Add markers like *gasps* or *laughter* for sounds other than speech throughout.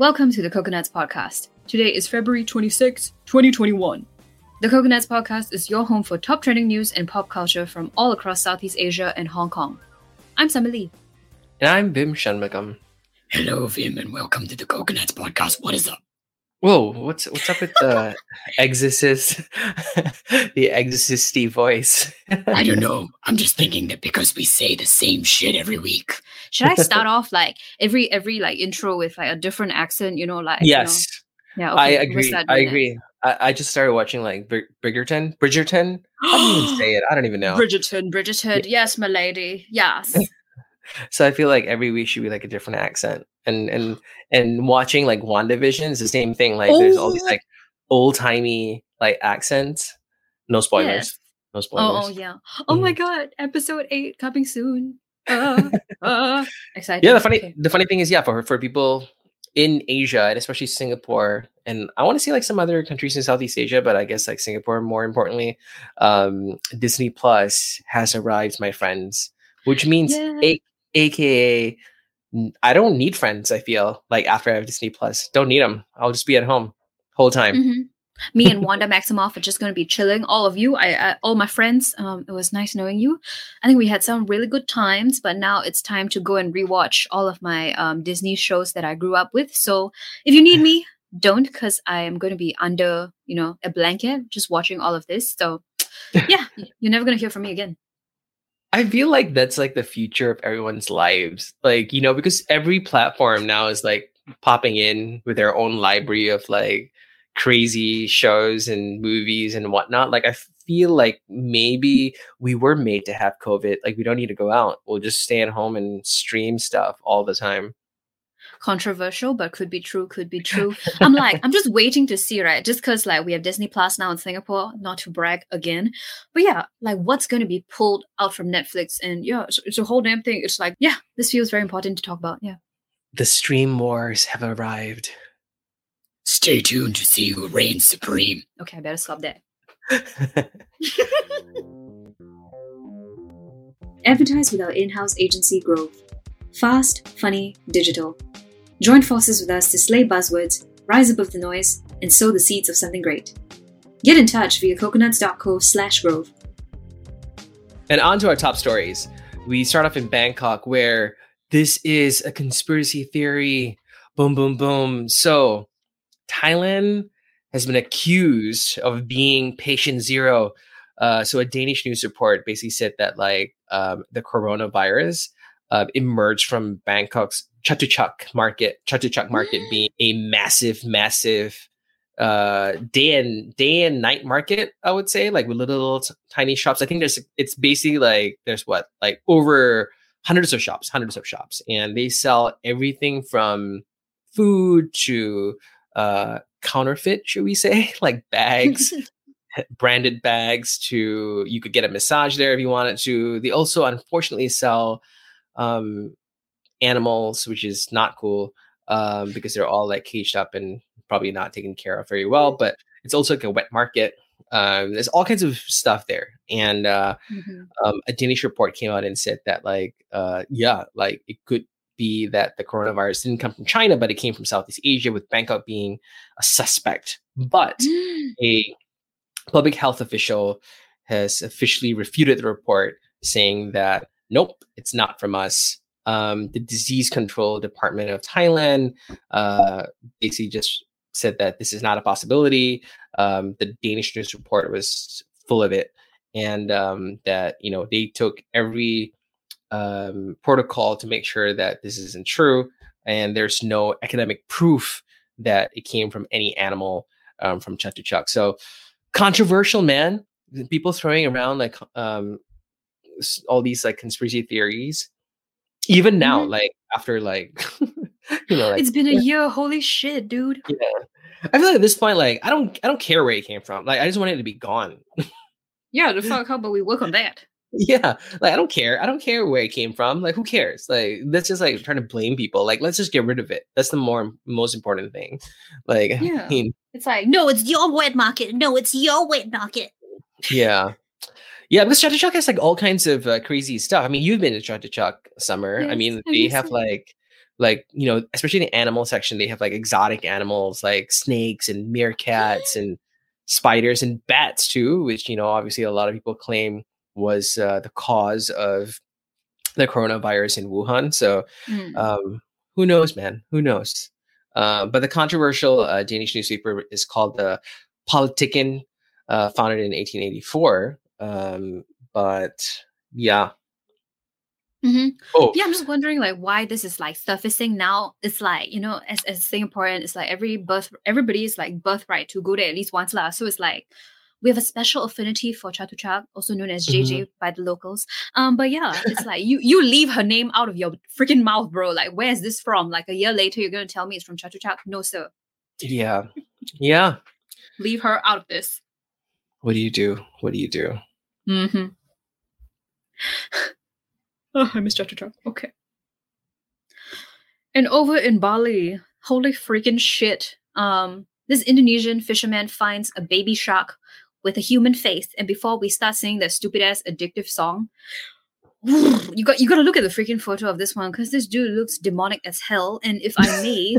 Welcome to the Coconuts Podcast. Today is February 26, 2021. The Coconuts Podcast is your home for top trending news and pop culture from all across Southeast Asia and Hong Kong. I'm Summer Lee. And I'm Bim Shanmugam. Hello, Vim, and welcome to the Coconuts Podcast. What is up? Whoa, what's what's up with the exorcist, *laughs* the exorcisty voice? I don't *laughs* know. I'm just thinking that because we say the same shit every week. Should I start off like every every like intro with like a different accent? You know, like yes, you know? yeah. I okay, we'll agree. I agree. I, I just started watching like Brid- Bridgerton. Bridgerton. I don't even *gasps* say it. I don't even know. Bridgerton, Bridgerton, yes, my lady, yes. *laughs* So I feel like every week should be like a different accent. And and and watching like WandaVision is the same thing. Like there's all these Oh. like old timey like accents. No spoilers. Yes. No spoilers. Oh, oh yeah. Oh my Mhm. god, episode eight coming soon. *laughs* Uh, uh, excited. Yeah, the funny Okay. the funny thing is, yeah, for for people in Asia and especially Singapore, and I want to see like some other countries in Southeast Asia, but I guess like Singapore more importantly, um, Disney Plus has arrived, my friends, which means Yeah. a- AKA I don't need friends. I feel like after I have Disney Plus, don't need them. I'll just be at home whole time. Mhm. Me and Wanda *laughs* Maximoff are just going to be chilling. All of you, I, I all my friends. Um, it was nice knowing you. I think we had some really good times, but now it's time to go and rewatch all of my um, Disney shows that I grew up with. So if you need me, *sighs* don't, because I am going to be under, you know, a blanket, just watching all of this. So *laughs* yeah, you're never going to hear from me again. I feel like that's like the future of everyone's lives. Like, you know, because every platform now is like popping in with their own library of like crazy shows and movies and whatnot. Like, I feel like maybe we were made to have COVID. Like, we don't need to go out. We'll just stay at home and stream stuff all the time. Controversial, but could be true, could be true. I'm like, I'm just waiting to see, right? Just because like we have Disney Plus now in Singapore, not to brag again. But yeah, like what's gonna be pulled out from Netflix and yeah, it's, it's a whole damn thing. It's like, yeah, this feels very important to talk about. Yeah. The stream wars have arrived. Stay tuned to see who reigns supreme. Okay, I better stop there. *laughs* Advertise with our in-house agency Grove. Fast, funny, digital. Join forces with us to slay buzzwords, rise above the noise, and sow the seeds of something great. Get in touch via coconuts.co slash grove. And on to our top stories. We start off in Bangkok, where this is a conspiracy theory. Boom, boom, boom. So, Thailand has been accused of being patient zero. Uh, so, a Danish news report basically said that like um, the coronavirus uh, emerged from Bangkok's Chatuchak market. Chatuchak market being a massive, massive uh day and day and night market i would say like with little, little t- tiny shops i think there's it's basically like there's what like over hundreds of shops hundreds of shops and they sell everything from food to uh counterfeit should we say *laughs* like bags *laughs* branded bags to you could get a massage there if you wanted to they also unfortunately sell um animals which is not cool um because they're all like caged up and probably not taken care of very well but it's also like a wet market. Um there's all kinds of stuff there. And uh um, a Danish report came out and said that like uh yeah like it could be that the coronavirus didn't come from China but it came from Southeast Asia with Bangkok being a suspect. But a public health official has officially refuted the report saying that nope it's not from us um, the disease control department of thailand uh, basically just said that this is not a possibility um, the danish news report was full of it and um, that you know they took every um, protocol to make sure that this isn't true and there's no academic proof that it came from any animal um, from Chatuchak. So controversial, man. People throwing around like um, all these like conspiracy theories. Even now, Mhm. like after like *laughs* you know, like it's been a year. Holy shit, dude. yeah. I feel like at this point, like I don't, I don't care where it came from. Like I just want it to be gone. Yeah, the *laughs* fuck, how about we work on that? yeah, like I don't care. I don't care where it came from. Like who cares? Like let's just like trying to blame people. Like let's just get rid of it. That's the more most important thing. Like *laughs* Yeah. I mean, It's like, no, it's your wet market. No, it's your wet market. yeah. Yeah, because Chatuchak has like all kinds of uh, crazy stuff. I mean, you've been to Chatuchak summer. I mean, they have seen- like like you know, especially in the animal section, they have like exotic animals like snakes and meerkats and *gasps* spiders and bats too, which you know, obviously a lot of people claim was uh, the cause of the coronavirus in Wuhan. So, Mm. um, who knows, man? Who knows? Uh, but the controversial uh, Danish newspaper is called the Politiken, uh, founded in 1884. Um, but yeah. Mhm. Oh, Yeah, I'm just wondering like why this is like surfacing now. It's like you know, as as Singaporean, it's like every birth everybody is like birthright to go there at least once lah. So it's like we have a special affinity for Chatuchak, also known as JJ by the locals. Um, but yeah, it's like you you leave her name out of your freaking mouth, bro. Like, where is this from? Like a year later, you're gonna tell me it's from Chatuchak? No, sir. yeah. Yeah. Leave her out of this. What do you do? What do you do? Mm-hmm. *laughs* oh, I miss Chatuchak. Okay. And over in Bali, holy freaking shit. Um, this Indonesian fisherman finds a baby shark with a human face, and before we start singing that stupid ass addictive song, *sighs* you got you got to look at the freaking photo of this one because this dude looks demonic as hell. And if I may,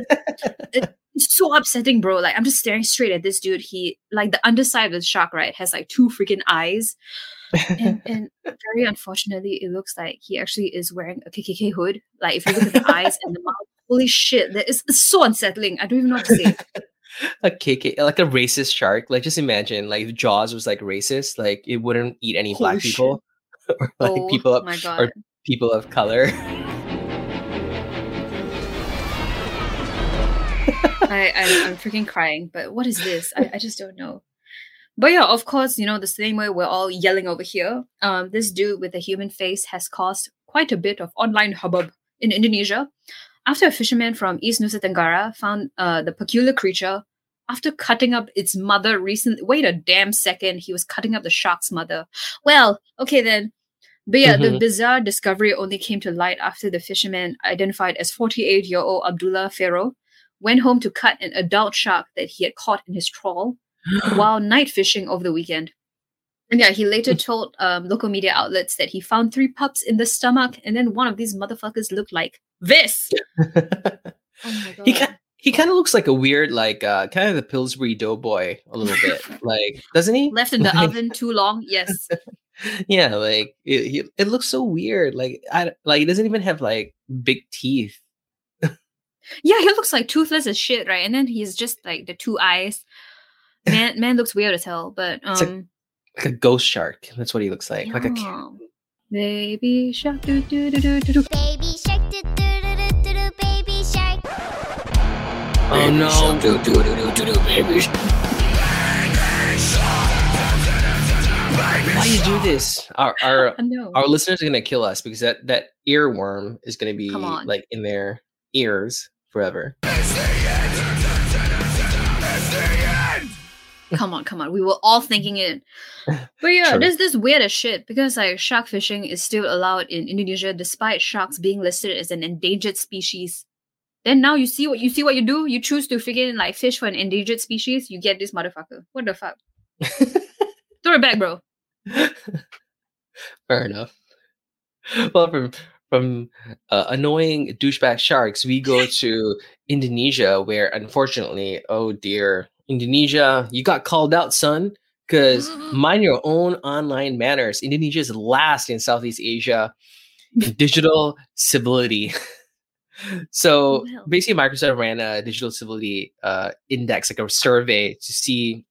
*laughs* it's so upsetting, bro. Like I'm just staring straight at this dude. He like the underside of the shark, right, has like two freaking eyes, and, *laughs* and very unfortunately, it looks like he actually is wearing a KKK hood. Like if you look at the eyes and the mouth, holy shit, that is so unsettling. I don't even know what to say. *laughs* a KK, like a racist shark. Like just imagine, like if Jaws was like racist, like it wouldn't eat any black shit. people *laughs* or like oh people of or people of color. I, I I'm freaking crying. But what is this? I, I just don't know. But yeah, of course, you know the same way we're all yelling over here. Um, this dude with a human face has caused quite a bit of online hubbub in Indonesia after a fisherman from East Nusa Tenggara found uh, the peculiar creature after cutting up its mother recently. Wait a damn second, he was cutting up the shark's mother. Well, okay then. But yeah, the Mhm. bizarre discovery only came to light after the fisherman, identified as 48 year old Abdullah Ferro, went home to cut an adult shark that he had caught in his trawl *gasps* while night fishing over the weekend. And yeah, he later *laughs* told um, local media outlets that he found three pups in the stomach, and then one of these motherfuckers looked like this. *laughs* Oh my god. he kind he kind of looks like a weird, like uh kind of the Pillsbury Doughboy a little bit, *laughs* like doesn't he? Left in the Like- oven too long. Yes. Yeah, like it, it looks so weird. Like I like he doesn't even have like big teeth. Yeah, he looks like toothless as shit, right? And then he's just like the two eyes. Man, man looks weird as hell. But It's like- um, Like a ghost shark. That's what he looks like. Like a ca- baby shark, do do do do do do. Baby shark, do do do do do do, baby shark. Oh no. Do, do, do, do, do, do, baby. Why do you do this? Our our I our listeners are gonna kill us because that that earworm is gonna be like in their ears forever. *laughs* come on, come on. We were all thinking it. *laughs* But yeah, True. there's this weird as shit because like shark fishing is still allowed in Indonesia despite sharks being listed as an endangered species. Then now you see what you see what you do. You choose to freaking like fish for an endangered species. You get this motherfucker. What the fuck? *laughs* Throw it back, bro. Fair enough. Well, from from uh, annoying douchebag sharks, we go *laughs* to Indonesia, where unfortunately, oh dear, Indonesia, you got called out, son. Because *laughs* mind your own online manners. Indonesia is last in Southeast Asia in digital civility. *laughs* so basically, Microsoft ran a digital civility uh, index, like a survey, to see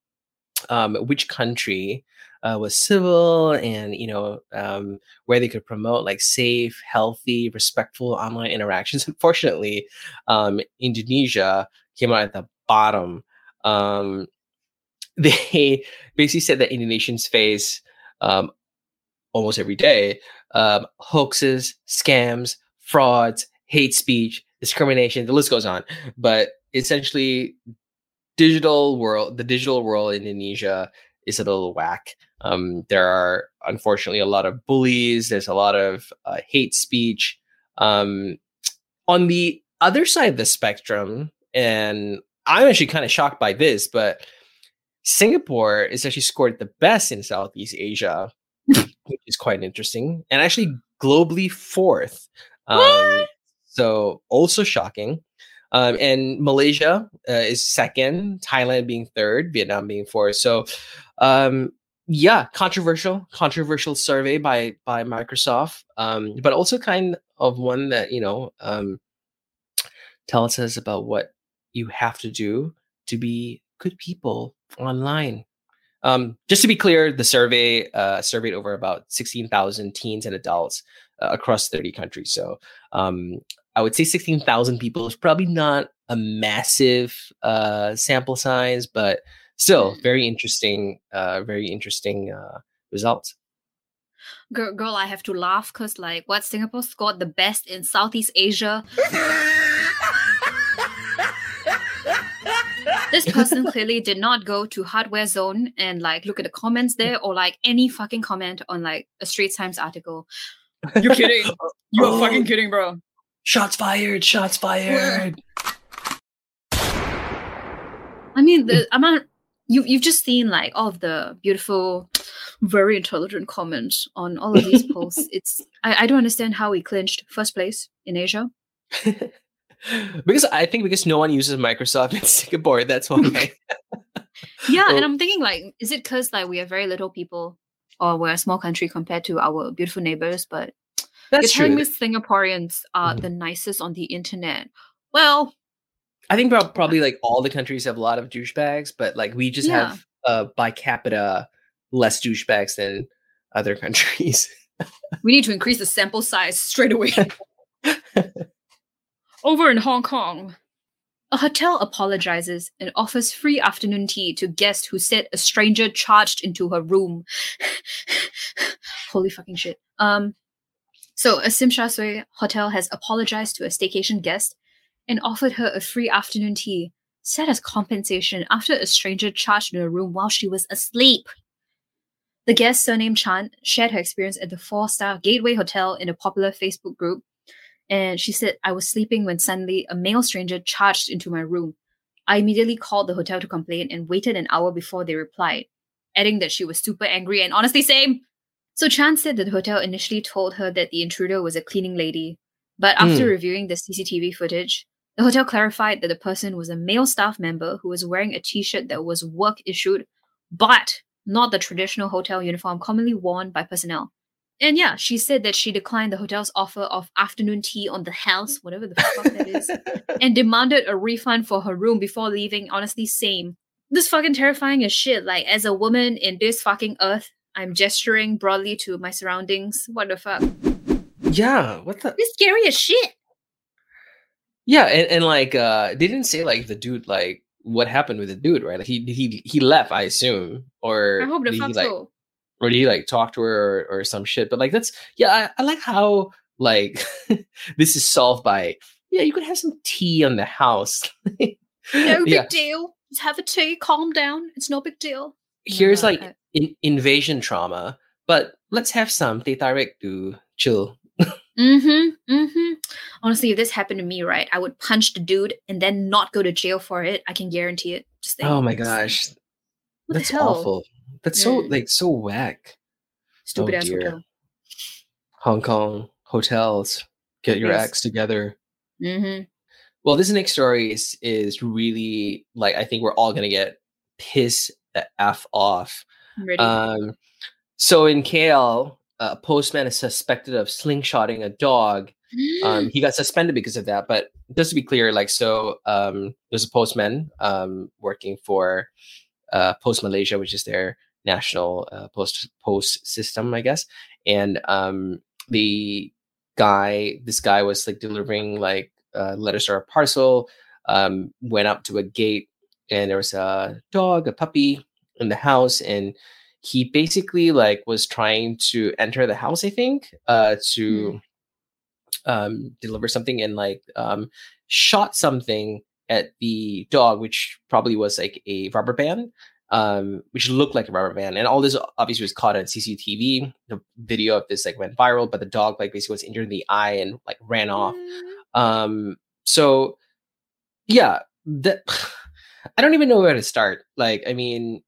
um, which country uh, was civil and you know um, where they could promote like safe, healthy, respectful online interactions. *laughs* Unfortunately, um, Indonesia came out at the bottom. Um, *laughs* they basically said that Indonesians face um, almost every day um, hoaxes, scams, frauds, hate speech, discrimination. The list goes on. But essentially, digital world, the digital world in Indonesia is a little whack. Um, there are unfortunately a lot of bullies. There's a lot of uh, hate speech. Um, on the other side of the spectrum, and I'm actually kind of shocked by this, but Singapore is actually scored the best in Southeast Asia, *laughs* which is quite interesting, and actually globally fourth. Um? So also shocking. Um, and Malaysia uh, is second, Thailand being third, Vietnam being fourth. So, um, yeah, controversial, controversial survey by by Microsoft, um, but also kind of one that you know um, tells us about what you have to do to be good people online. Um, just to be clear, the survey uh, surveyed over about sixteen thousand teens and adults uh, across thirty countries. So um, I would say 16,000 people is probably not a massive uh, sample size, but still very interesting, uh, very interesting uh, results. Girl, girl, I have to laugh because like what Singapore scored the best in Southeast Asia. this person clearly did not go to Hardware Zone and like look at the comments there or like any fucking comment on like a Straits Times article. You're kidding. *laughs* You're Oh. fucking kidding, bro. Shots fired! Shots fired! I mean, the amount you you've just seen like all of the beautiful, very intelligent comments on all of these posts. *laughs* It's I, I don't understand how we clinched first place in Asia. *laughs* because I think because no one uses Microsoft *laughs* in Singapore, that's why. Yeah, Well- and I'm thinking like, is it because like we are very little people, or we're a small country compared to our beautiful neighbors? But that's you're telling me Singaporeans are Mhm. the nicest on the internet. Well, I think prob- probably like all the countries have a lot of douchebags, but like we just Yeah. have uh by capita less douchebags than other countries. *laughs* we need to increase the sample size straight away. *laughs* Over in Hong Kong, a hotel apologizes and offers free afternoon tea to guests who said a stranger charged into her room. *laughs* Holy fucking shit. Um, so a Tsim Sha Tsui hotel has apologized to a staycation guest and offered her a free afternoon tea, said as compensation after a stranger charged in her room while she was asleep. The guest, surnamed Chan, shared her experience at the four star Gateway Hotel in a popular Facebook group. And she said, I was sleeping when suddenly a male stranger charged into my room. I immediately called the hotel to complain and waited an hour before they replied, adding that she was super angry and honestly same. So Chan said that the hotel initially told her that the intruder was a cleaning lady, but after Hmm. reviewing the CCTV footage, the hotel clarified that the person was a male staff member who was wearing a t-shirt that was work issued, but not the traditional hotel uniform commonly worn by personnel. And yeah, she said that she declined the hotel's offer of afternoon tea on the house, whatever the fuck that is, *laughs* and demanded a refund for her room before leaving. Honestly, same. This fucking terrifying as shit. Like, as a woman in this fucking earth, I'm gesturing broadly to my surroundings. What the fuck? yeah, what the? This scary as shit. Yeah, and, and like uh they didn't say like the dude like what happened with the dude, right? Like he he he left, I assume, or I hope the did he, fuck like or did he like talk to her or, or some shit? But like that's yeah, I, I like how like *laughs* this is solved by yeah, you could have some tea on the house. *laughs* No big yeah, deal. Just have a tea, calm down. It's no big deal. here's No, like I- in, invasion trauma, but let's have some teh tarik to chill. Mm-hmm. Mm-hmm. Honestly, if this happened to me, right, I would punch the dude and then not go to jail for it. I can guarantee it. Just think. Oh my gosh, What that's awful. That's so like so whack. Stupid Oh, ass dear. hotel. Hong Kong hotels, get your Yes. acts together. Mm-hmm. Well, this next story is is really like I think we're all gonna get pissed the f off. Um, so in KL, a postman is suspected of slingshotting a dog. Um, *gasps* he got suspended because of that. But just to be clear, like so, um, there's a postman um, working for uh, Post Malaysia, which is their national uh, post post system, I guess. And um, the guy, this guy was like delivering like uh, letters or a parcel. Um, went up to a gate, and there was a dog, a puppy in the house, and he basically like was trying to enter the house. I think uh, to um, deliver something and like um, shot something at the dog, which probably was like a rubber band, um, which looked like a rubber band. And all this obviously was caught on CCTV. The video of this like went viral, but the dog like basically was injured in the eye and like ran off. Um, so yeah, that *sighs* I don't even know where to start. Like, I mean,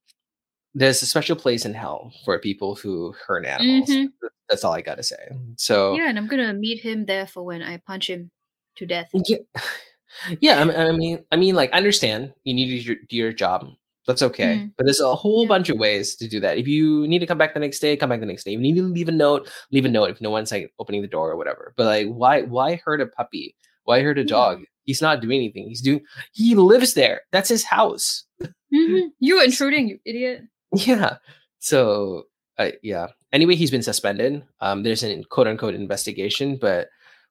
there's a special place in hell for people who hurt animals. Mhm. That's all I gotta say. So Yeah, and I'm gonna meet him there for when I punch him. to death. Yeah, *laughs* yeah. I mean, I mean, I mean, like, I understand you need to do your, do your job. That's okay. Mhm. But there's a whole Yeah. bunch of ways to do that. If you need to come back the next day, come back the next day. If you need to leave a note, leave a note. If no one's like opening the door or whatever. But like, why, why hurt a puppy? Why hurt a Yeah. dog? He's not doing anything. He's doing. He lives there. That's his house. Mhm. *laughs* You intruding, you idiot. Yeah. So, uh, yeah. Anyway, he's been suspended. Um, there's an quote unquote investigation, but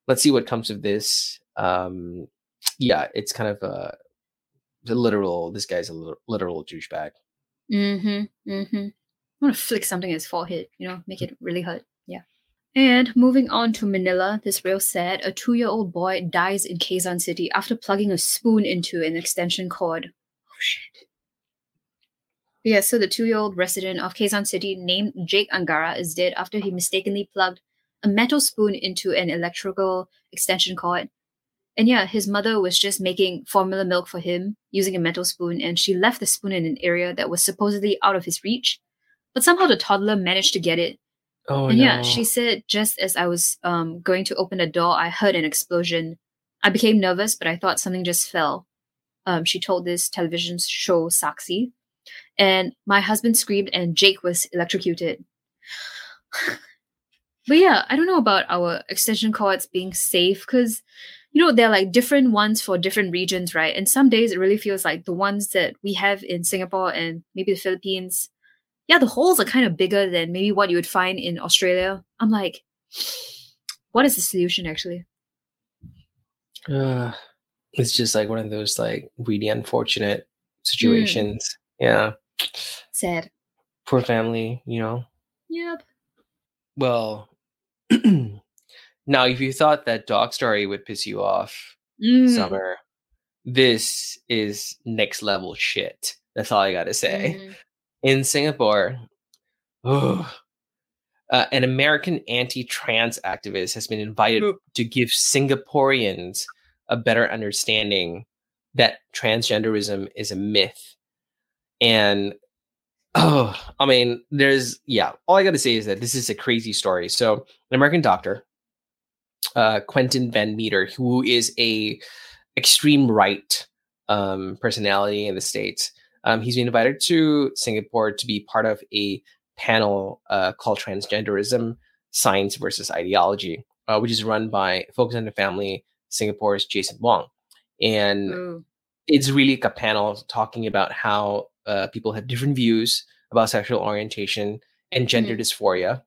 let's see what comes of this. Um, yeah, it's kind of a, the literal. This guy's a lit- literal douchebag. Mm-hmm. Mm-hmm. I want to flick something at his forehead, you know, make it really hurt. Yeah. And moving on to Manila, this real sad. A two-year-old boy dies in Quezon City after plugging a spoon into an extension cord. Oh shit. Yeah, so the two-year-old resident of Quezon City named Jake Angara is dead after he mistakenly plugged a metal spoon into an electrical extension cord. And yeah, his mother was just making formula milk for him using a metal spoon, and she left the spoon in an area that was supposedly out of his reach. But somehow the toddler managed to get it. Oh and no. yeah, she said just as I was um, going to open the door, I heard an explosion. I became nervous, but I thought something just fell. Um, she told this television show Saksi. And my husband screamed, and Jake was electrocuted. *sighs* but yeah, I don't know about our extension cords being safe because, you know, they're like different ones for different regions, right? And some days it really feels like the ones that we have in Singapore and maybe the Philippines, yeah, the holes are kind of bigger than maybe what you would find in Australia. I'm like, *sighs* what is the solution actually? Uh, *sighs* it's just like one of those like really unfortunate situations. Yeah. Sad. Poor family, you know. Yep. Well, *clears throat* now if you thought that dog story would piss you off, Mm. Summer, this is next level shit. That's all I gotta say. Mhm. In Singapore, oh, uh, an American anti-trans activist has been invited to give Singaporeans a better understanding that transgenderism is a myth. And oh, I mean, there's yeah. All I got to say is that this is a crazy story. So, an American doctor, uh, Quentin Van Meter, who is a extreme right um, personality in the states, um, he's been invited to Singapore to be part of a panel uh, called Transgenderism: Science versus Ideology, uh, which is run by Focus on the Family Singapore's Jason Wong, and it's really like a panel talking about how uh, people have different views about sexual orientation and gender dysphoria.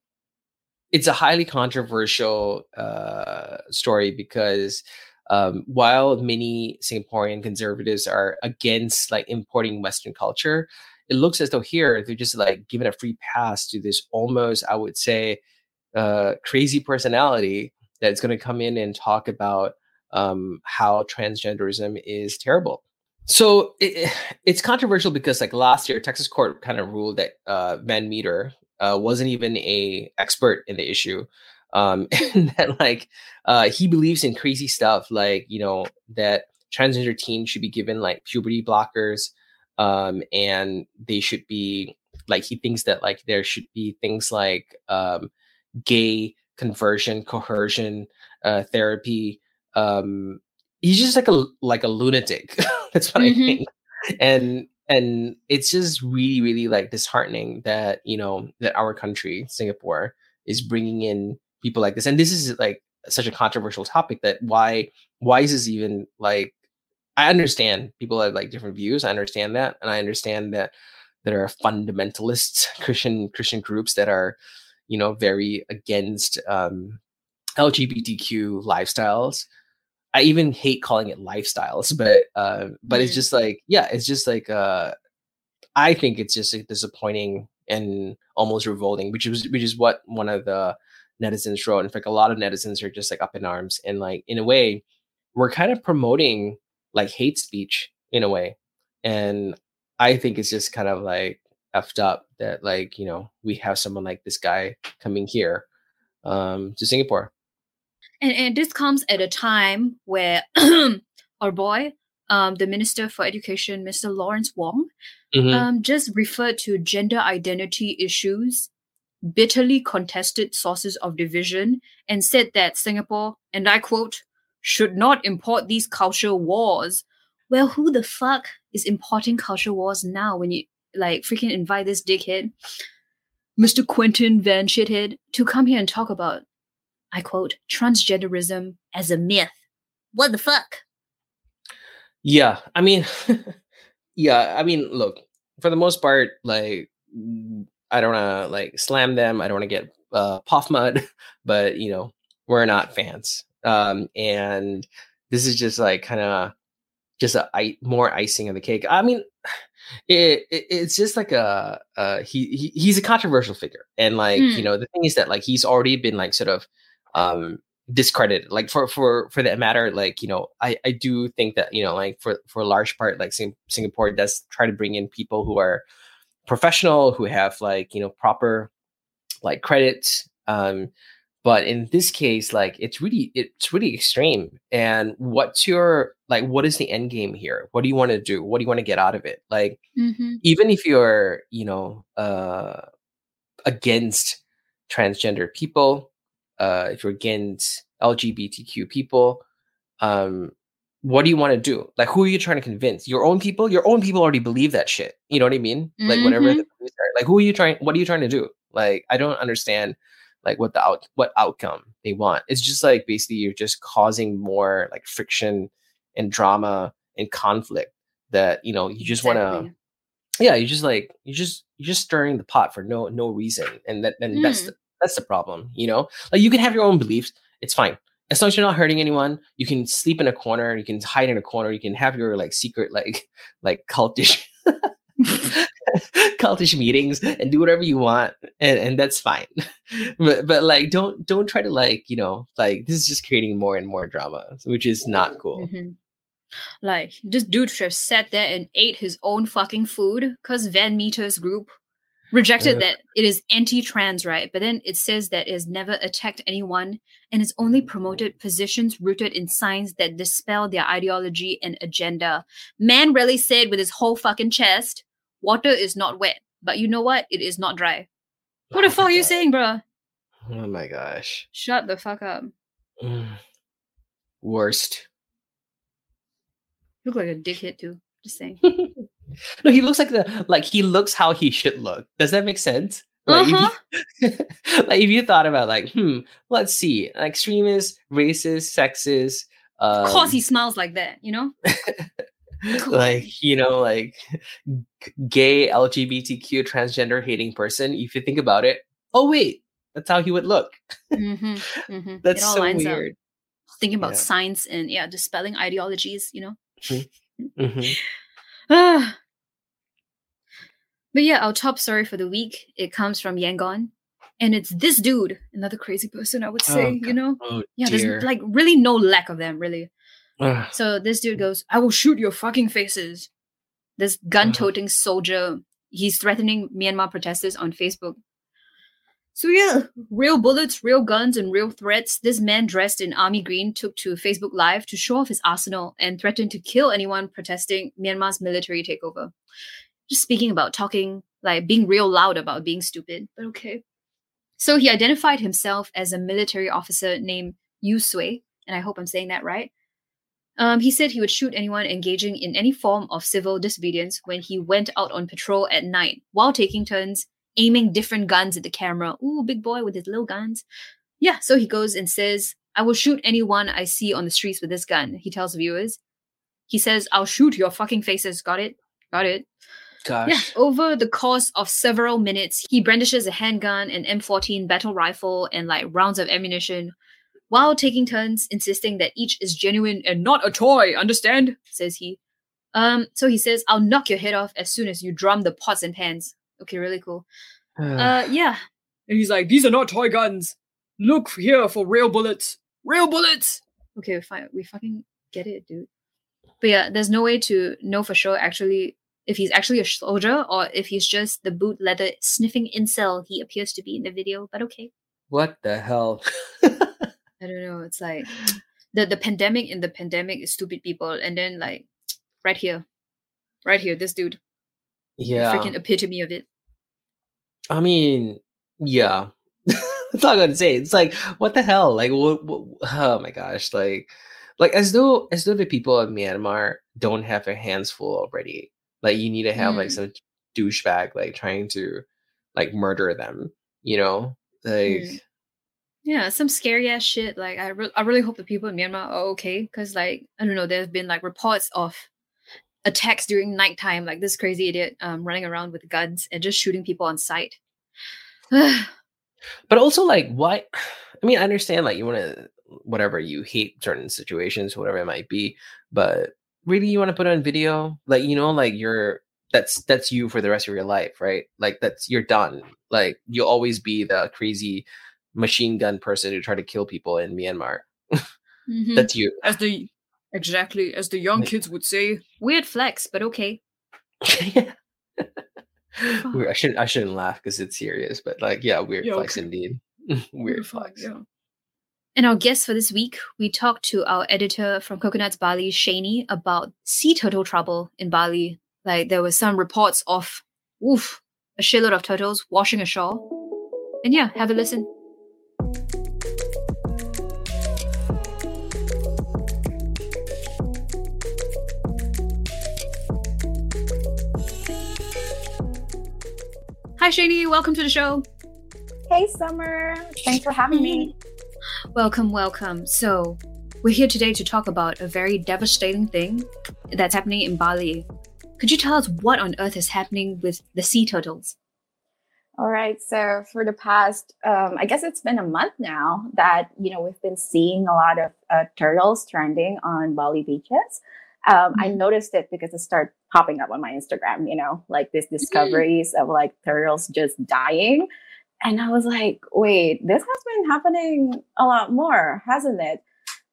It's a highly controversial uh, story because um, while many Singaporean conservatives are against like importing Western culture, it looks as though here they're just like giving a free pass to this almost, I would say, uh, crazy personality that's going to come in and talk about um, how transgenderism is terrible. So it, it's controversial because like last year, Texas court kind of ruled that uh, Van Meter uh, wasn't even a expert in the issue, um, *laughs* and that like uh, he believes in crazy stuff like you know that transgender teens should be given like puberty blockers, um, and they should be like he thinks that like there should be things like um, gay conversion, coercion, uh, therapy. Um, he's just like a like a lunatic. *laughs* That's what I Mhm. think. And and it's just really really like disheartening that you know that our country Singapore is bringing in people like this and this is like such a controversial topic that why why is this even like I understand people have like different views I understand that and I understand that there are fundamentalist *laughs* Christian Christian groups that are you know very against um LGBTQ lifestyles I even hate calling it lifestyles, but uh, but it's Mm. just like yeah, it's just like uh, I think it's just like, disappointing and almost revolting, which is which is what one of the netizens wrote. In fact, a lot of netizens are just like up in arms and like in a way, we're kind of promoting like hate speech in a way, and I think it's just kind of like effed up that like you know we have someone like this guy coming here um, to Singapore. And, and this comes at a time where *clears throat* our boy, um, the Minister for Education, Mr. Lawrence Wong, Mhm. um, just referred to gender identity issues, bitterly contested sources of division, and said that Singapore, and I quote, should not import these culture wars. Well, who the fuck is importing culture wars now when you like freaking invite this dickhead, Mr. Quentin Van Shithead, to come here and talk about, I quote, transgenderism as a myth? What the fuck? Yeah, I mean, *laughs* yeah, I mean, look, for the most part, like, mm, I don't want to like slam them. I don't want to get uh, POFMA'd, *laughs* but you know, we're not fans. Um, and this is just like kind of just a I- more icing on the cake. I mean, *sighs* it, it it's just like a uh, he, he he's a controversial figure, and like you Mm. know, the thing is that like he's already been like sort of um discredited like for for for that matter like you know i i do think that you know like for for a large part like Sing- singapore does try to bring in people who are professional who have like you know proper like credits um but in this case like it's really it's really extreme. And what's your like what is the end game here? What do you want to do? What do you want to get out of it? Like Mm-hmm. even if you're you know uh against transgender people uh if you're against lgbtq people um what do you want to do? Like who are you trying to convince? Your own people? Your own people already believe that shit. You know what i mean? Like whatever Mhm. the like who are you trying what are you trying to do? Like i don't understand like what the out what outcome they want. It's just like basically you're just causing more like friction and drama and conflict that you know you just want to yeah you just like you just you're just stirring the pot for no no reason and that and that's Mm. the, that's the problem you know? Like you can have your own beliefs it's fine. As long as you're not hurting anyone you can sleep in a corner you can hide in a corner you can have your like secret like *laughs* like cultish *laughs* cultish meetings and do whatever you want and, and that's fine. *laughs* But but like don't don't try to like you know like this is just creating more and more drama which is not cool. Mhm. Like this dude should have sat there and ate his own fucking food because Van Meter's group rejected Uh. that it is anti-trans, right? But then it says that it has never attacked anyone and it's only promoted positions rooted in science that dispel their ideology and agenda. Man really said with his whole fucking chest, water is not wet, but you know what? It is not dry. What the Oh fuck are you God. saying, bro oh my gosh Shut the fuck up. *sighs* Worst You look like a dickhead too. Just saying. *laughs* no, he looks like the like he looks how he should look. Does that make sense? Like, Uh-huh. if you, *laughs* like if you thought about like, hmm, let's see, extremist, racist, sexist, um, Of course he smells like that, you know? *laughs* like you know, like gay, LGBTQ, transgender hating person. If you think about it, oh wait, that's how he would look. Mm-hmm, mm-hmm. *laughs* That's so lines up. weird. Thinking about Yeah. science and yeah, dispelling ideologies, you know. Mhm. *sighs* But yeah, our top story for the week it comes from Yangon, and it's this dude, another crazy person, I would Oh, say. you oh, know, Oh yeah, dear. there's like really no lack of them, really. Ugh. So this dude goes, "I will shoot your fucking faces." This gun-toting soldier, he's threatening Myanmar protesters on Facebook. So yeah, real bullets, real guns, and real threats. This man dressed in army green took to Facebook Live to show off his arsenal and threatened to kill anyone protesting Myanmar's military takeover. Just speaking about talking, like being real loud about being stupid, but okay. So he identified himself as a military officer named Yu Sui, and I hope I'm saying that right. Um, he said he would shoot anyone engaging in any form of civil disobedience when he went out on patrol at night while taking turns aiming different guns at the camera. Ooh, big boy with his little guns. Yeah, so he goes and says, I will shoot anyone I see on the streets with this gun, he tells viewers. He says, I'll shoot your fucking faces. Got it? Got it. Gosh. Yeah, over the course of several minutes, he brandishes a handgun, an M14 battle rifle, and like rounds of ammunition, while taking turns insisting that each is genuine and not a toy, understand? says he. Um, so he says, I'll knock your head off as soon as you drum the pots and pans. Okay, really cool. *sighs* Uh, yeah. And he's like, these are not toy guns. Look here for real bullets. Real bullets. Okay, fine. We fucking get it, dude. But yeah, there's no way to know for sure actually if he's actually a soldier or if he's just the boot leather sniffing incel he appears to be in the video. But okay, what the hell? *laughs* I don't know. It's like the the pandemic in the pandemic is stupid people, and then like right here, right here, this dude, yeah. freaking epitome of it. I mean, yeah. *laughs* That's all I'm gonna say. It's like, what the hell? Like, what, what? Oh my gosh! Like, like as though as though the people of Myanmar don't have their hands full already. Like you need to have like Mm. some douchebag like trying to like murder them. You know, like Mm. Yeah, some scary ass shit. Like I, re- I really hope the people in Myanmar are okay because, like, I don't know, there have been like reports of attacks during nighttime, like this crazy idiot um, running around with guns and just shooting people on sight. but also like why *sighs* i mean i understand like you want to whatever you hate certain situations whatever it might be but really you want to put on video like you know like you're that's that's you for the rest of your life right? Like that's you're done. Like you'll always be the crazy machine gun person who try to kill people in myanmar. *laughs* Mhm. that's you. As the exactly as the young Like- kids would say, weird flex, but okay. *laughs* Weird- i shouldn't i shouldn't laugh because it's serious but like yeah weird Yeah, flex okay. indeed. *laughs* Weird flex And our guest for this week, we talked to our editor from Coconuts Bali, Sheany, about sea turtle trouble in Bali. Like there were some reports of, oof, a shitload of turtles washing ashore. And yeah, have a listen. Hi, Sheany. Welcome to the show. Hey, Summer. Thanks for having me. Welcome, welcome. So, we're here today to talk about a very devastating thing that's happening in Bali. Could you tell us what on earth is happening with the sea turtles? All right. So, for the past, um, I guess it's been a month now that, you know, we've been seeing a lot of uh, turtles trending on Bali beaches. Um, I noticed it because it started popping up on my Instagram, you know, like these discoveries of like turtles just dying. And I was like, wait, this has been happening a lot more, hasn't it?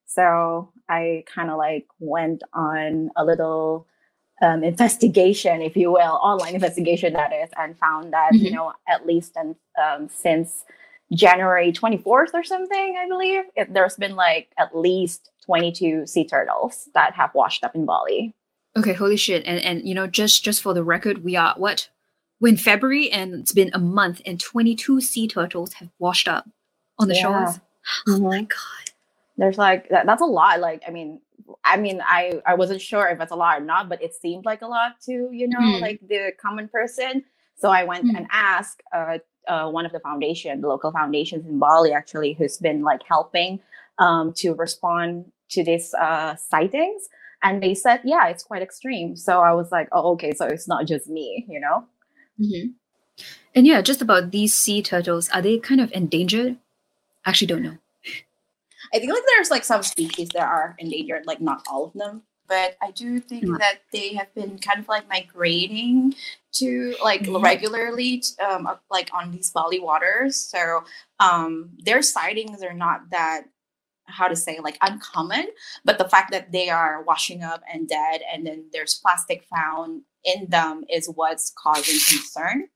So I kind of like went on a little um, investigation, if you will, online investigation that is, and found that you Mhm. know at least um, since January 24th or something, I believe it, there's been like at least 22 sea turtles that have washed up in Bali. Okay, holy shit. And and you know, just just for the record, we are what? We're in February and it's been a month and 22 sea turtles have washed up on the Yeah. shores. *gasps* Oh my Mhm. god. There's like that, that's a lot. Like I mean, I mean, I I wasn't sure if it's a lot or not, but it seemed like a lot to you know Mm. like the common person. So I went Mm. and asked uh, uh, one of the foundation, the local foundations in Bali, actually, who's been like helping um, to respond to these uh, sightings, and they said, yeah, it's quite extreme. So I was like, oh, okay, so it's not just me, you know. Mhm. And yeah, just about these sea turtles, are they kind of endangered? Actually don't know. I think like there's like some species that are endangered, like not all of them. But I do think Yeah. that they have been kind of like migrating to like Mhm. regularly, um, up, like on these Bali waters. So um, their sightings are not that how to say like uncommon, but the fact that they are washing up and dead, and then there's plastic found in them is what's causing concern.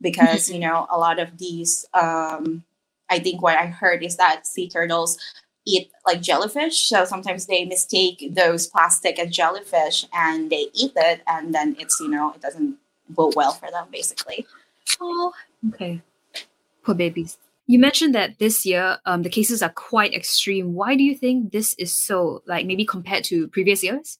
Because you know a lot of these, um, I think what I heard is that sea turtles eat like jellyfish. So sometimes they mistake those plastic as jellyfish and they eat it, and then it's you know it doesn't go well for them basically. Oh, okay. Poor babies. You mentioned that this year um, the cases are quite extreme. Why do you think this is so? Like maybe compared to previous years?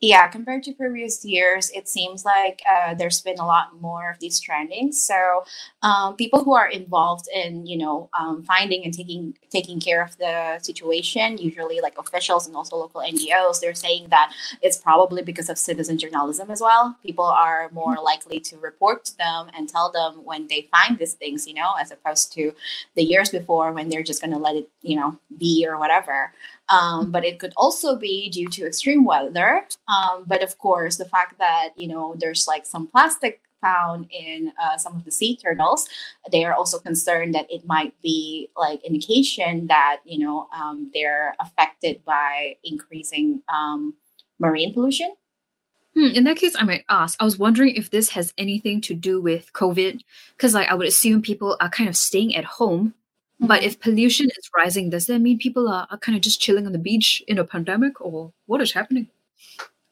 Yeah, compared to previous years, it seems like uh, there's been a lot more of these trending. So, um, people who are involved in, you know, um, finding and taking taking care of the situation, usually like officials and also local NGOs, they're saying that it's probably because of citizen journalism as well. People are more likely to report to them and tell them when they find these things, you know, as opposed to the years before when they're just going to let it, you know, be or whatever um, but it could also be due to extreme weather. Um, but of course, the fact that you know there's like some plastic found in uh, some of the sea turtles, they are also concerned that it might be like indication that you know um, they're affected by increasing um, marine pollution. Hmm, in that case, I might ask. I was wondering if this has anything to do with COVID, because like I would assume people are kind of staying at home. But if pollution is rising, does that mean people are, are kind of just chilling on the beach in a pandemic, or what is happening?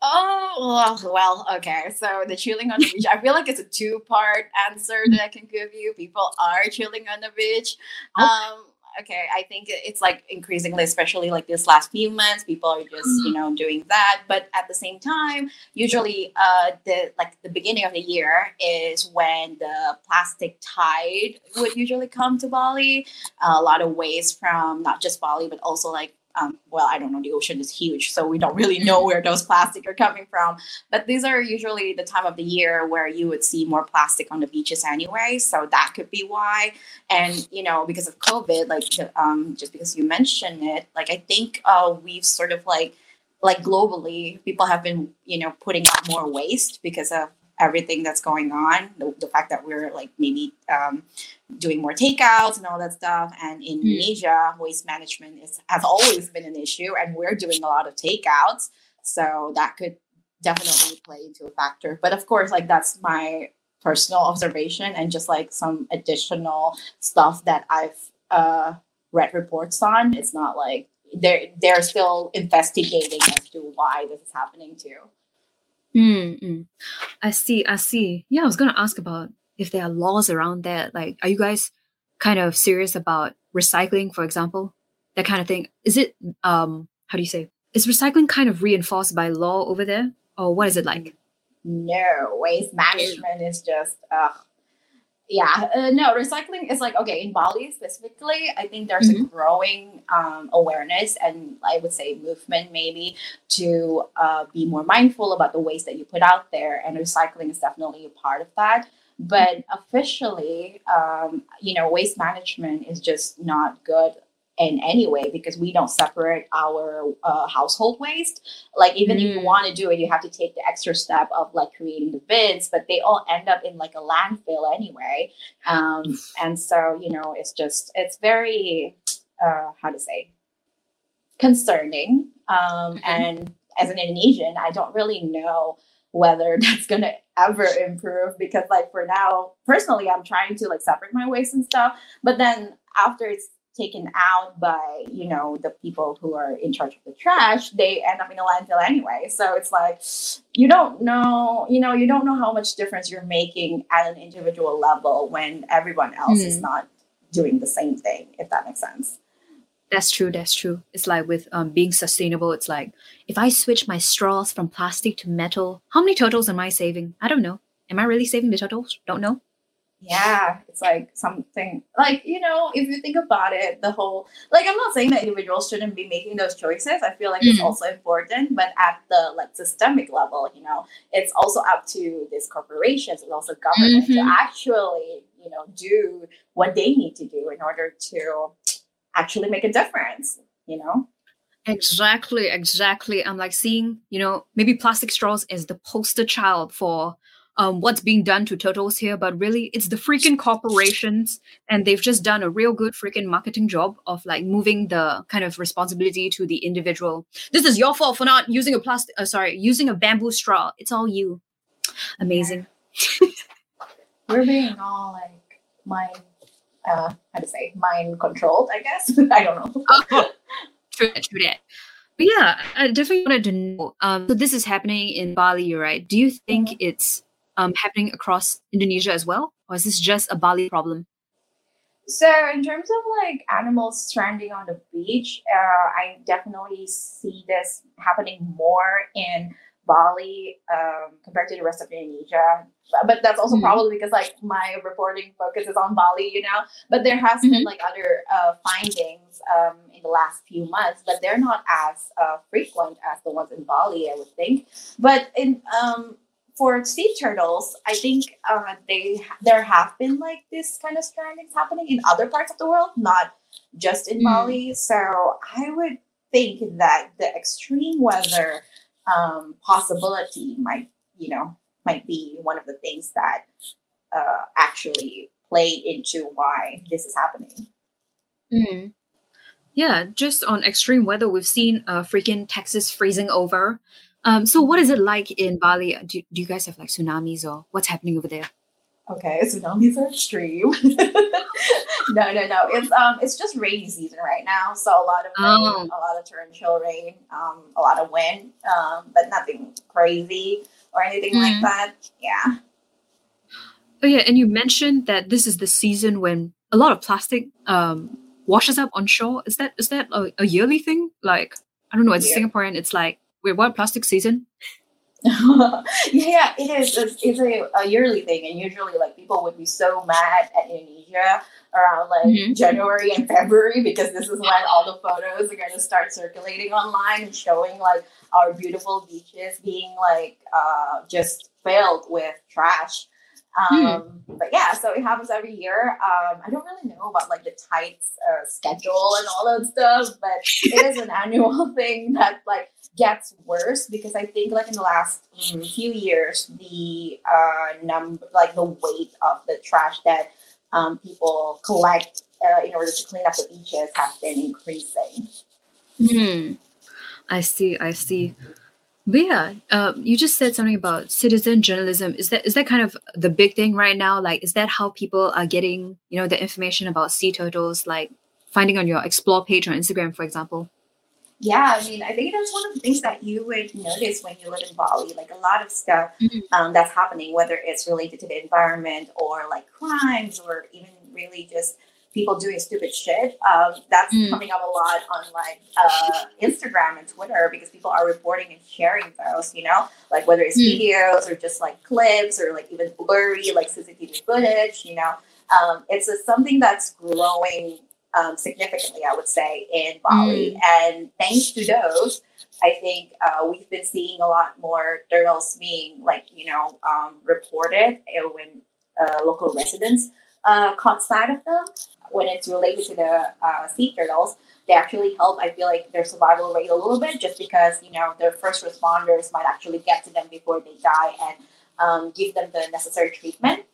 Oh well, okay. So the chilling on the beach, I feel like it's a two-part answer that I can give you. People are chilling on the beach. Um, Okay, I think it's like increasingly, especially like this last few months, people are just you know doing that. But at the same time, usually uh, the like the beginning of the year is when the plastic tide would usually come to Bali. a lot of waste from not just Bali, but also like um, well, I don't know, the ocean is huge, so we don't really know where those *laughs* plastic are coming from. But these are usually the time of the year where you would see more plastic on the beaches anyway. So that could be why. And you know, because of COVID, like um, just because you mentioned it, like I think uh, we've sort of like like globally, people have been you know putting out more waste because of everything that's going on. The, the fact that we're like maybe um, doing more takeouts and all that stuff. And in Indonesia, waste management is has always been an issue, and we're doing a lot of takeouts. So that could definitely play into a factor. But of course, like that's my personal observation and just like some additional stuff that I've uh, read reports on. It's not like they're they're still investigating as to why this is happening too. Mm, mm. I see. I see. Yeah, I was gonna ask about if there are laws around that. Like, are you guys kind of serious about recycling, for example, that kind of thing? Is it um how do you say? Is recycling kind of reinforced by law over there, or what is it like? No, waste management is just uh yeah, uh, no, recycling is like okay in Bali specifically. I think there's a Mhm. growing um, awareness and I would say movement maybe to uh, be more mindful about the waste that you put out there, and recycling is definitely a part of that. But officially, um, you know, waste management is just not good in any way because we don't separate our uh, household waste like even if you Mm. want to do it you have to take the extra step of like creating the bins but they all end up in like a landfill anyway um, and so you know it's just it's very uh, how to say concerning um, Mhm. and as an indonesian i don't really know whether *laughs* that's gonna ever improve because like for now personally i'm trying to like separate my waste and stuff but then after it's taken out by you know the people who are in charge of the trash they end up in a landfill anyway so it's like you don't know you know you don't know how much difference you're making at an individual level when everyone else is Hmm. not doing the same thing if that makes sense That's true. That's true. It's like with um, being sustainable. It's like if I switch my straws from plastic to metal, how many turtles am I saving? I don't know. Am I really saving the turtles? Don't know. Yeah it's like something like you know if you think about it the whole like i'm not saying that individuals shouldn't be making those choices i feel like it's Mhm. also important but at the like systemic level you know it's also up to these corporations and also government to Mhm. actually you know do what they need to do in order to actually make a difference you know Exactly, exactly. I'm like seeing, you know, maybe plastic straws as the poster child for um, what's being done to turtles here, but really it's the freaking corporations, and they've just done a real good freaking marketing job of like moving the kind of responsibility to the individual. This is your fault for not using a plastic, uh, sorry, using a bamboo straw. It's all you. Amazing. *laughs* we're being all like mind uh how to say mind controlled i guess *laughs* i don't know *laughs* Oh, true that, true that. But yeah, I definitely wanted to know. Um, so this is happening in Bali, you're right? Do you think it's um, happening across Indonesia as well, or is this just a Bali problem? So, in terms of like animals stranding on the beach, uh, I definitely see this happening more in Bali um, compared to the rest of Indonesia. But, that's also Mhm. probably because like my reporting focuses on Bali, you know. But there has been Mhm. like other uh, findings um, in the last few months, but they're not as uh, frequent as the ones in Bali, I would think. But in um, for sea turtles, I think uh, they there have been like this kind of strandings happening in other parts of the world, not just in Mm. Bali. So I would think that the extreme weather um, possibility might, you know, might be one of the things that uh, actually play into why this is happening. Mm. Yeah, just on extreme weather, we've seen uh, freaking Texas freezing over. Um, so what is it like in Bali? Do, do you guys have like tsunamis or what's happening over there? Okay, tsunamis are extreme. *laughs* no, no, no. It's um, it's just rainy season right now, so a lot of rain, Oh. a lot of torrential rain, um, a lot of wind, um, but nothing crazy or anything like Mm. that. Yeah. Oh yeah, and you mentioned that this is the season when a lot of plastic um washes up on shore. Is that is that a, a yearly thing? Like I don't know. As a Singaporean, it's like what plastic season? *laughs* yeah, it is. It's, it's a, a yearly thing, and usually, like people would be so mad at Indonesia around like Mhm. January and February because this is when all the photos are going to start circulating online and showing like our beautiful beaches being like uh, just filled with trash. Um, But yeah, so it happens every year. Um, I don't really know about like the tight uh, schedule and all that stuff, but it is an *laughs* annual thing that like gets worse because I think like in the last few years, the uh, number, like the weight of the trash that um, people collect uh, in order to clean up the beaches has been increasing. Hmm. I see. I see. But yeah, uh, you just said something about citizen journalism. Is that is that kind of the big thing right now? Like, is that how people are getting you know the information about sea turtles? Like finding on your explore page on Instagram, for example. Yeah, I mean, I think that's one of the things that you would notice when you live in Bali. Like a lot of stuff Mhm. um, that's happening, whether it's related to the environment or like crimes or even really just people doing stupid shit. Um, that's Mm. coming up a lot on like uh, Instagram and Twitter because people are reporting and sharing those. You know, like whether it's Mm. videos or just like clips or like even blurry like CCTV footage. You know, um, it's a, something that's growing um, significantly, I would say, in Bali. And thanks to those, I think uh, we've been seeing a lot more turtles being like you know um, reported when uh, local residents uh, caught sight of them. When it's related to the uh, sea turtles, they actually help. I feel like their survival rate a little bit, just because you know their first responders might actually get to them before they die and um, give them the necessary treatment.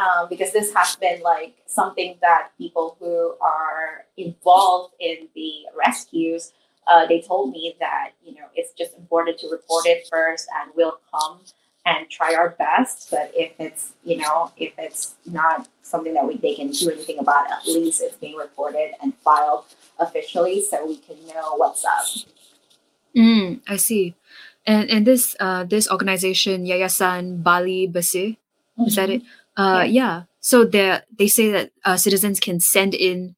Um, because this has been like something that people who are involved in the rescues uh, they told me that you know it's just important to report it first and we'll come and try our best but if it's you know if it's not something that we they can do anything about at least it's being reported and filed officially so we can know what's up Mm, I see. And and this uh this organization Yayasan Bali Bersih is that it? Uh, yeah. So they they say that uh, citizens can send in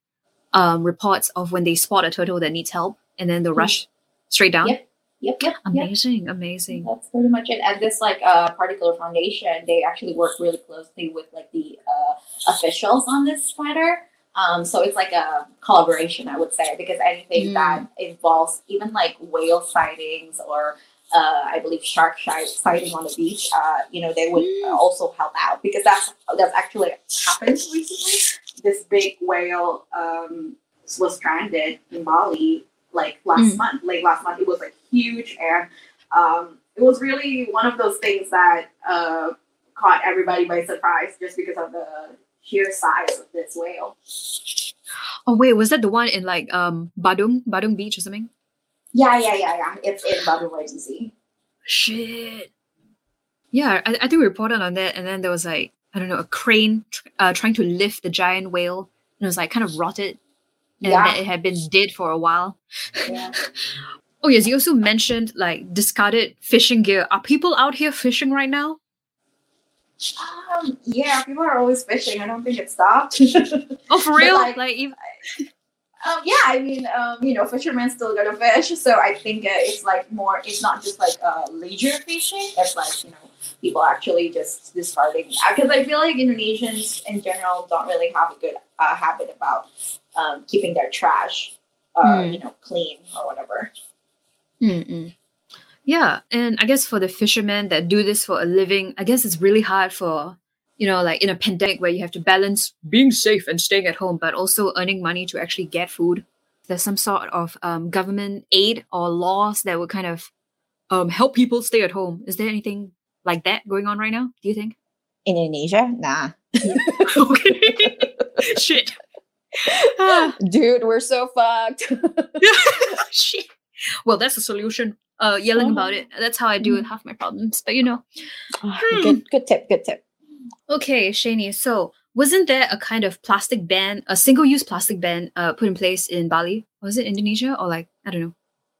um, reports of when they spot a turtle that needs help, and then they'll Mhm. rush straight down. Yep. yep yep yep Amazing, amazing. That's pretty much it. And this like uh, particular foundation, they actually work really closely with like the uh, officials on this matter. Um, so it's like a collaboration, I would say, because anything Mm. that involves even like whale sightings or uh, I believe shark sighting on the beach, uh, you know, they would Mm. also help out because that's that's actually happened recently. This big whale um, was stranded in Bali like last Mm. month, late last month. It was like huge and um, it was really one of those things that uh, caught everybody by surprise just because of the sheer size of this whale. Oh wait, was that the one in like um Badung Badung Beach or something? Yeah, yeah, yeah, yeah. It's in Badung Regency. Shit. Yeah, I, I think we reported on that, and then there was like I don't know a crane tr- uh, trying to lift the giant whale, and it was like kind of rotted, and Yeah. it had been dead for a while. Yeah. *laughs* Oh yes, you also mentioned like discarded fishing gear. Are people out here fishing right now? Um, yeah, people are always fishing. I don't think it stopped. *laughs* Oh, for *laughs* But, real? like, like, ev- Um, yeah, I mean, um, you know, fishermen still go to fish, so I think uh, it's like more. It's not just like uh, leisure fishing. It's like you know, people actually just discarding. Because I feel like Indonesians in general don't really have a good uh, habit about um, keeping their trash, uh, Hmm. you know, clean or whatever. Mm-mm. Yeah, and I guess for the fishermen that do this for a living, I guess it's really hard for you know, like in a pandemic where you have to balance being safe and staying at home, but also earning money to actually get food. There's some sort of um, government aid or laws that would kind of um, help people stay at home. Is there anything like that going on right now? Do you think? In Indonesia, nah. *laughs* okay. *laughs* Shit. Ah. *sighs* Dude, we're so fucked. *laughs* Shit. Well, that's the solution. Uh, yelling about it. That's how I deal with half my problems. But you know. good, good tip. Good tip. Okay, Sheany. So, wasn't there a kind of plastic ban, a single-use plastic ban, uh, put in place in Bali? Was it Indonesia or like I don't know?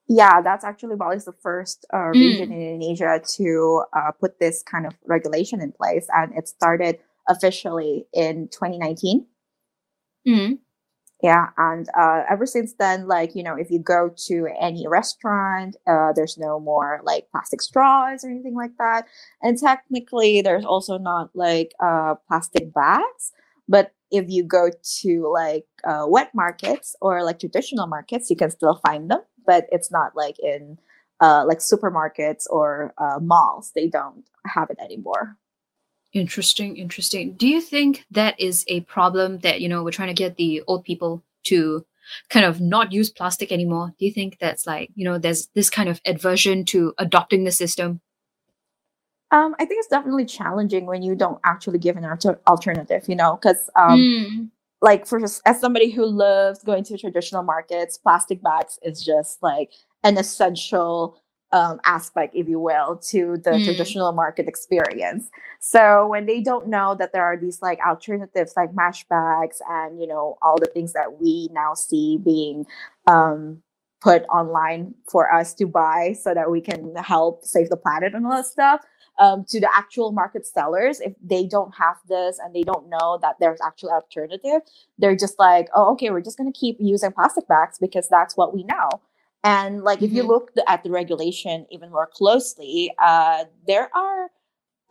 Yeah, that's actually Bali's the first uh, Mm. region in Indonesia to uh, put this kind of regulation in place, and it started officially in 2019. Mm. Yeah, and uh, ever since then, like you know, if you go to any restaurant, uh, there's no more like plastic straws or anything like that. And technically, there's also not like uh, plastic bags. But if you go to like uh, wet markets or like traditional markets, you can still find them, but it's not like in uh, like supermarkets or uh, malls. They don't have it anymore. Interesting, interesting. Do you think that is a problem that, you know, we're trying to get the old people to kind of not use plastic anymore? Do you think that's like, you know, there's this kind of aversion to adopting the system? Um, I think it's definitely challenging when you don't actually give an alter- alternative, you know, because um, Mm. like for as somebody who loves going to traditional markets, plastic bags is just like an essential um, aspect, if you will, to the Mm. traditional market experience. So when they don't know that there are these like alternatives like mash bags and you know all the things that we now see being um, put online for us to buy so that we can help save the planet and all that stuff um, to the actual market sellers if they don't have this and they don't know that there's actual alternative they're just like oh okay we're just going to keep using plastic bags because that's what we know and like if you Mhm. look at the regulation even more closely uh, there are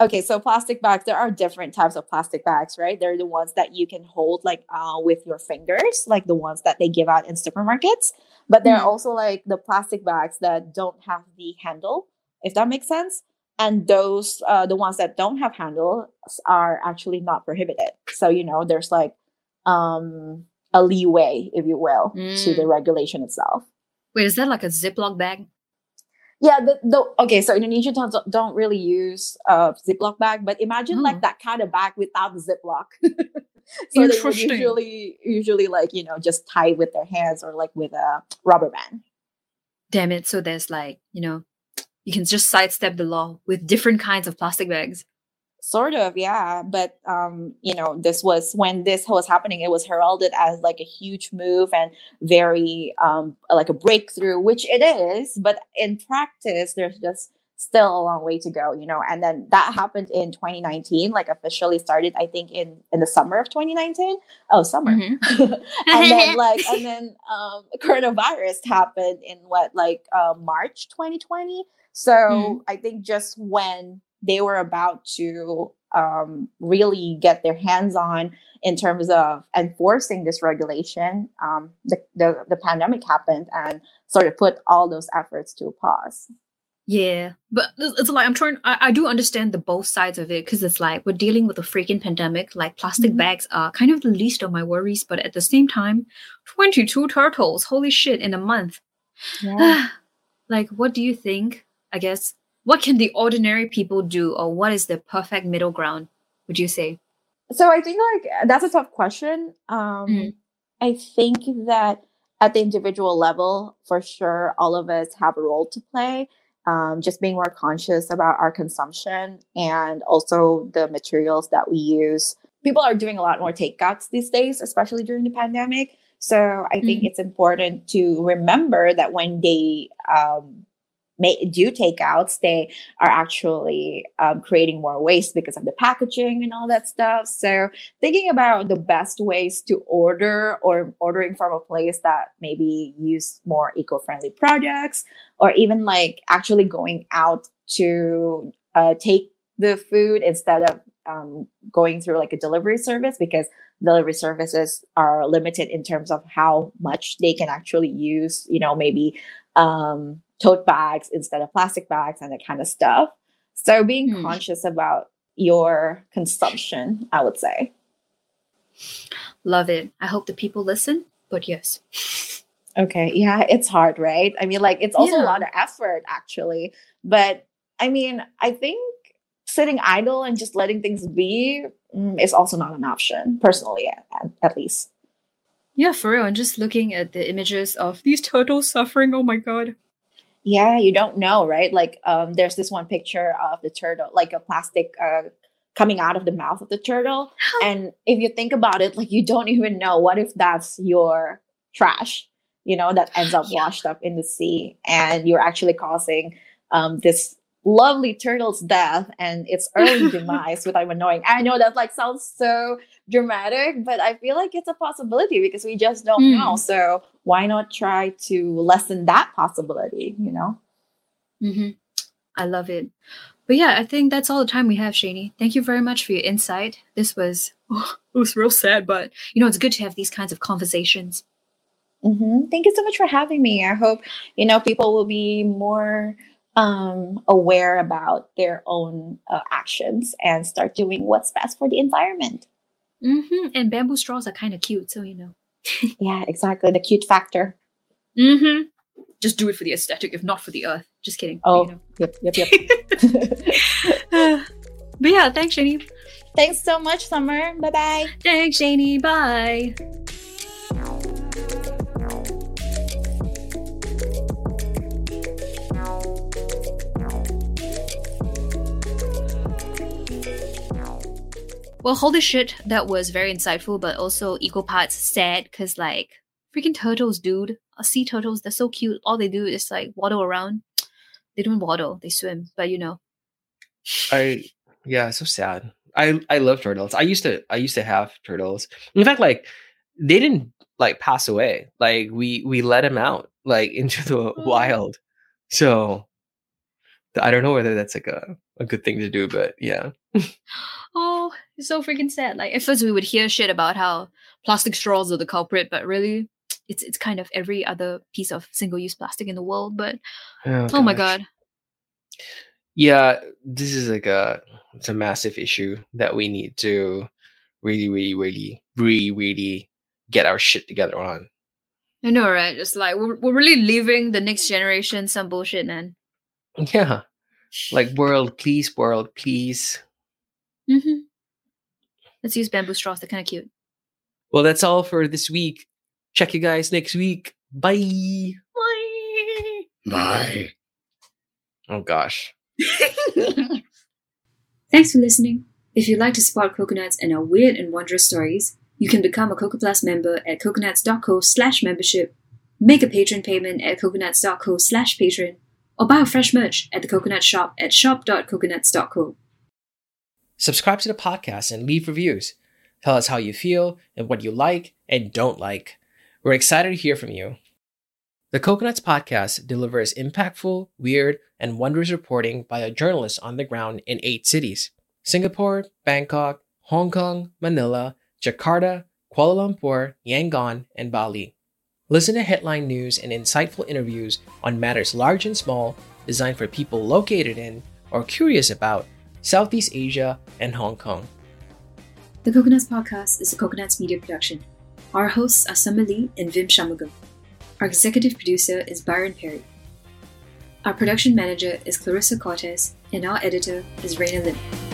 okay so plastic bags there are different types of plastic bags right they're the ones that you can hold like uh, with your fingers like the ones that they give out in supermarkets but there are Mhm. also like the plastic bags that don't have the handle if that makes sense and those uh, the ones that don't have handles are actually not prohibited so you know there's like um a leeway if you will to the Mm. regulation itself Wait, is that like a Ziploc bag? yeah the, the okay so indonesian don't, don't really use uh ziploc bag but imagine Oh. like that kind of bag without the ziploc *laughs* so they would usually usually like you know just tie with their hands or like with a rubber band Damn it. So there's like, you know, you can just sidestep the law with different kinds of plastic bags. Sort of yeah but um you know this was when this was happening it was heralded as like a huge move and very um like a breakthrough which it is but in practice there's just still a long way to go you know and then that happened in 2019 like officially started i think in in the summer of 2019 oh summer Mhm. *laughs* and then like and then um *laughs* coronavirus happened in what like uh, march 2020 so Mm. i think just when they were about to um, really get their hands on in terms of enforcing this regulation um, the, the, the pandemic happened and sort of put all those efforts to a pause Yeah, but it's like I'm trying. I, I do understand the both sides of it because it's like we're dealing with a freaking pandemic. Like plastic Mhm. bags are kind of the least of my worries, but at the same time, 22 turtles, holy shit, in a month. *sighs* like, what do you think? I guess what can the ordinary people do, or what is the perfect middle ground? Would you say? So I think like that's a tough question. Um, Mm. I think that at the individual level, for sure, all of us have a role to play. Um, just being more conscious about our consumption and also the materials that we use. People are doing a lot more takeouts these days, especially during the pandemic. So I think Mhm. it's important to remember that when they um, may, do takeouts, they are actually um, creating more waste because of the packaging and all that stuff. So thinking about the best ways to order or ordering from a place that maybe use more eco-friendly products or even like actually going out to uh, take the food instead of um, going through like a delivery service because delivery services are limited in terms of how much they can actually use you know maybe um, tote bags instead of plastic bags and that kind of stuff so being Hmm. conscious about your consumption i would say Love it. I hope the people listen. But yes, Okay, yeah, it's hard, right? I mean, like it's also Yeah. a lot of effort actually. But I mean, I think sitting idle and just letting things be mm, is also not an option, personally, at, at least. yeah, for real. And just looking at the images of these turtles suffering. Oh my god. Yeah, you don't know, right? Like, um, there's this one picture of the turtle, like a plastic uh, coming out of the mouth of the turtle. And if you think about it, like you don't even know what if that's your trash, you know, that ends up *sighs* Yeah. washed up in the sea, and you're actually causing um, this lovely turtle's death and its early *laughs* demise without even knowing. I know that like sounds so dramatic, but I feel like it's a possibility because we just don't Mm. know. So why not try to lessen that possibility, you know? hmm I love it. But yeah, I think that's all the time we have, Sheany. Thank you very much for your insight. This was *laughs* it was real sad, but you know it's good to have these kinds of conversations. hmm Thank you so much for having me. I hope you know people will be more um, aware about their own uh, actions and start doing what's best for the environment. mm-hmm. And bamboo straws are kind of cute, so you know. Yeah, exactly. The cute factor. Mm-hmm. Just do it for the aesthetic, if not for the earth. Just kidding. Oh, you yep, yep, yep. know. *laughs* but yeah, thanks, Sheany. Thanks so much, Summer. Bye bye. Thanks, Sheany. Bye. Well, holy shit, that was very insightful, but also equal parts sad because, like, freaking turtles, dude. Sea turtles, they're so cute. All they do is, like, waddle around. They don't waddle, they swim, but you know. I yeah, so sad. I I love turtles. I used to I used to have turtles. In fact, like they didn't like pass away. Like we we let them out like *laughs* into the oh. wild. So I don't know whether that's like a, a good thing to do, but yeah. *laughs* Oh, it's so freaking sad. Like at first we would hear shit about how plastic straws are the culprit, but really it's it's kind of every other piece of single-use plastic in the world. But oh, oh my god. Yeah, this is like a it's a massive issue that we need to really, really, really, really, really get our shit together on. I know, right? Just like we're, we're really leaving the next generation some bullshit, man. *laughs* Yeah. Like world, please, world, please. Mm-hmm. Let's use bamboo straws. They're kind of cute. Well, that's all for this week. Check you guys next week. Bye. Bye. Bye. Oh gosh. *laughs* Thanks for listening. If you'd like to support Coconuts and our weird and wondrous stories, you can become a Coco Plus member at coconuts.co slash membership, make a patron payment at coconuts.co slash patron, or buy a fresh merch at the Coconut Shop at shop.coconuts.co. Subscribe to the podcast and leave reviews. Tell us how you feel and what you like and don't like. We're excited to hear from you. The Coconuts Podcast delivers impactful, weird, and wondrous reporting by a journalist on the ground in eight cities Singapore, Bangkok, Hong Kong, Manila, Jakarta, Kuala Lumpur, Yangon, and Bali. Listen to headline news and insightful interviews on matters large and small designed for people located in or curious about Southeast Asia and Hong Kong. The Coconuts Podcast is a Coconuts media production. Our hosts are Summer Lee and Vim Shanmugam. Our executive producer is Byron Perry. Our production manager is Clarissa Cortez, and our editor is Raina Lim.